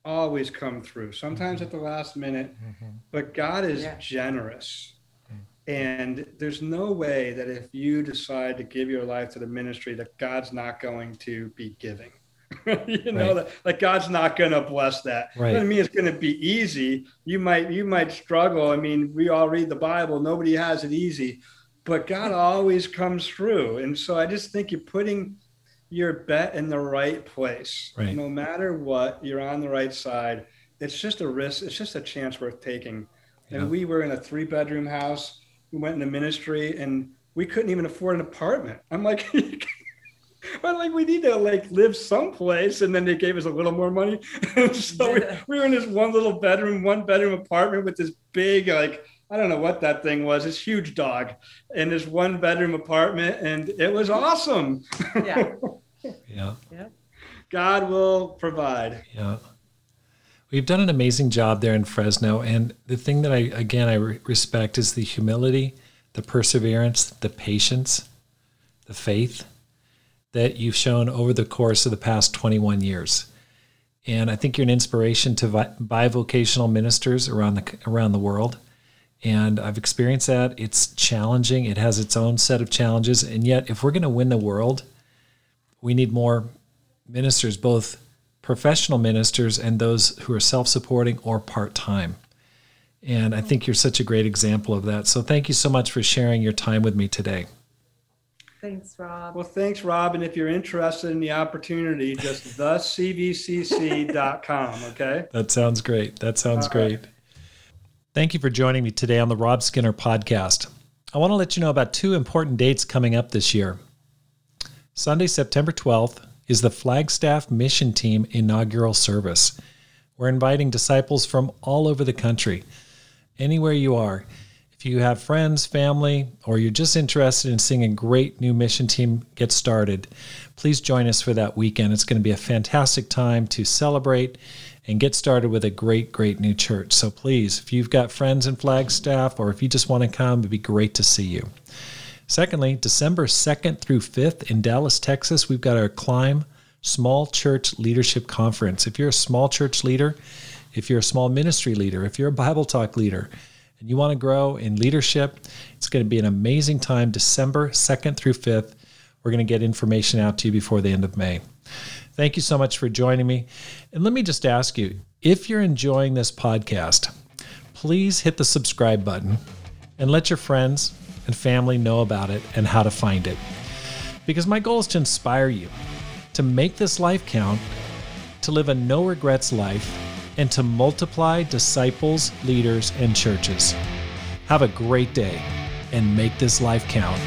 always come through sometimes mm-hmm. at the last minute mm-hmm. but god is yeah. generous and there's no way that if you decide to give your life to the ministry, that God's not going to be giving. you know, right. that like God's not going to bless that. Right. Doesn't mean it's going to be easy. You might you might struggle. I mean, we all read the Bible. Nobody has it easy, but God always comes through. And so I just think you're putting your bet in the right place. Right. No matter what, you're on the right side. It's just a risk. It's just a chance worth taking. And we were in a three bedroom house we went into ministry and we couldn't even afford an apartment. I'm like, but like we need to like live someplace and then they gave us a little more money so we, we, were in this one little bedroom one bedroom apartment with this big like i don't know what that thing was this huge dog in this one bedroom apartment and it was awesome yeah yeah yeah god will provide yeah We've done an amazing job there in Fresno. And the thing that I, again, I re- respect is the humility, the perseverance, the patience, the faith that you've shown over the course of the past 21 years. And I think you're an inspiration to vi- bivocational ministers around the, around the world. And I've experienced that. It's challenging, it has its own set of challenges. And yet, if we're going to win the world, we need more ministers, both professional ministers and those who are self supporting or part time. And I think you're such a great example of that. So thank you so much for sharing your time with me today. Thanks, Rob. Well, thanks, Rob. And if you're interested in the opportunity, just thecvcc.com, okay? That sounds great. That sounds All great. Right. Thank you for joining me today on the Rob Skinner podcast. I want to let you know about two important dates coming up this year. Sunday, September 12th, is the Flagstaff Mission Team inaugural service. We're inviting disciples from all over the country, anywhere you are. If you have friends, family, or you're just interested in seeing a great new mission team get started, please join us for that weekend. It's going to be a fantastic time to celebrate and get started with a great, great new church. So please, if you've got friends in Flagstaff or if you just want to come, it'd be great to see you. Secondly, December 2nd through 5th in Dallas, Texas, we've got our Climb Small Church Leadership Conference. If you're a small church leader, if you're a small ministry leader, if you're a Bible Talk leader, and you want to grow in leadership, it's going to be an amazing time, December 2nd through 5th. We're going to get information out to you before the end of May. Thank you so much for joining me. And let me just ask you if you're enjoying this podcast, please hit the subscribe button and let your friends and family know about it and how to find it. Because my goal is to inspire you to make this life count, to live a no regrets life, and to multiply disciples, leaders, and churches. Have a great day and make this life count.